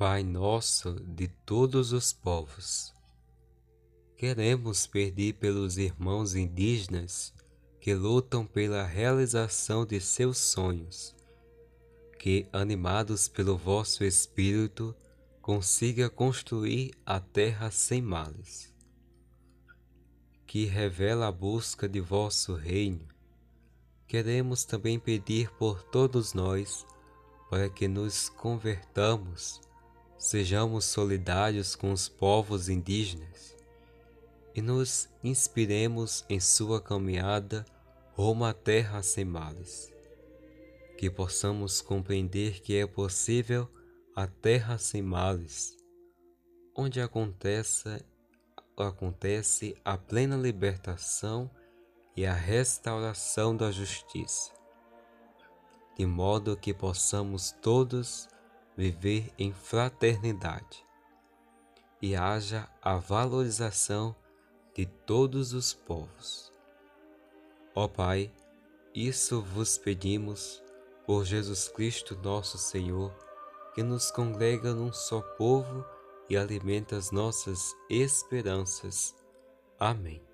Pai nosso de todos os povos, queremos pedir pelos irmãos indígenas que lutam pela realização de seus sonhos, que, animados pelo vosso Espírito, consiga construir a terra sem males, que revela a busca de vosso reino. Queremos também pedir por todos nós para que nos convertamos Sejamos solidários com os povos indígenas e nos inspiremos em sua caminhada rumo à terra sem males. Que possamos compreender que é possível a terra sem males, onde acontece, acontece a plena libertação e a restauração da justiça, de modo que possamos todos viver em fraternidade e haja a valorização de todos os povos. Ó Pai, isso vos pedimos por Jesus Cristo nosso Senhor, que nos congrega num só povo e alimenta as nossas esperanças. Amém.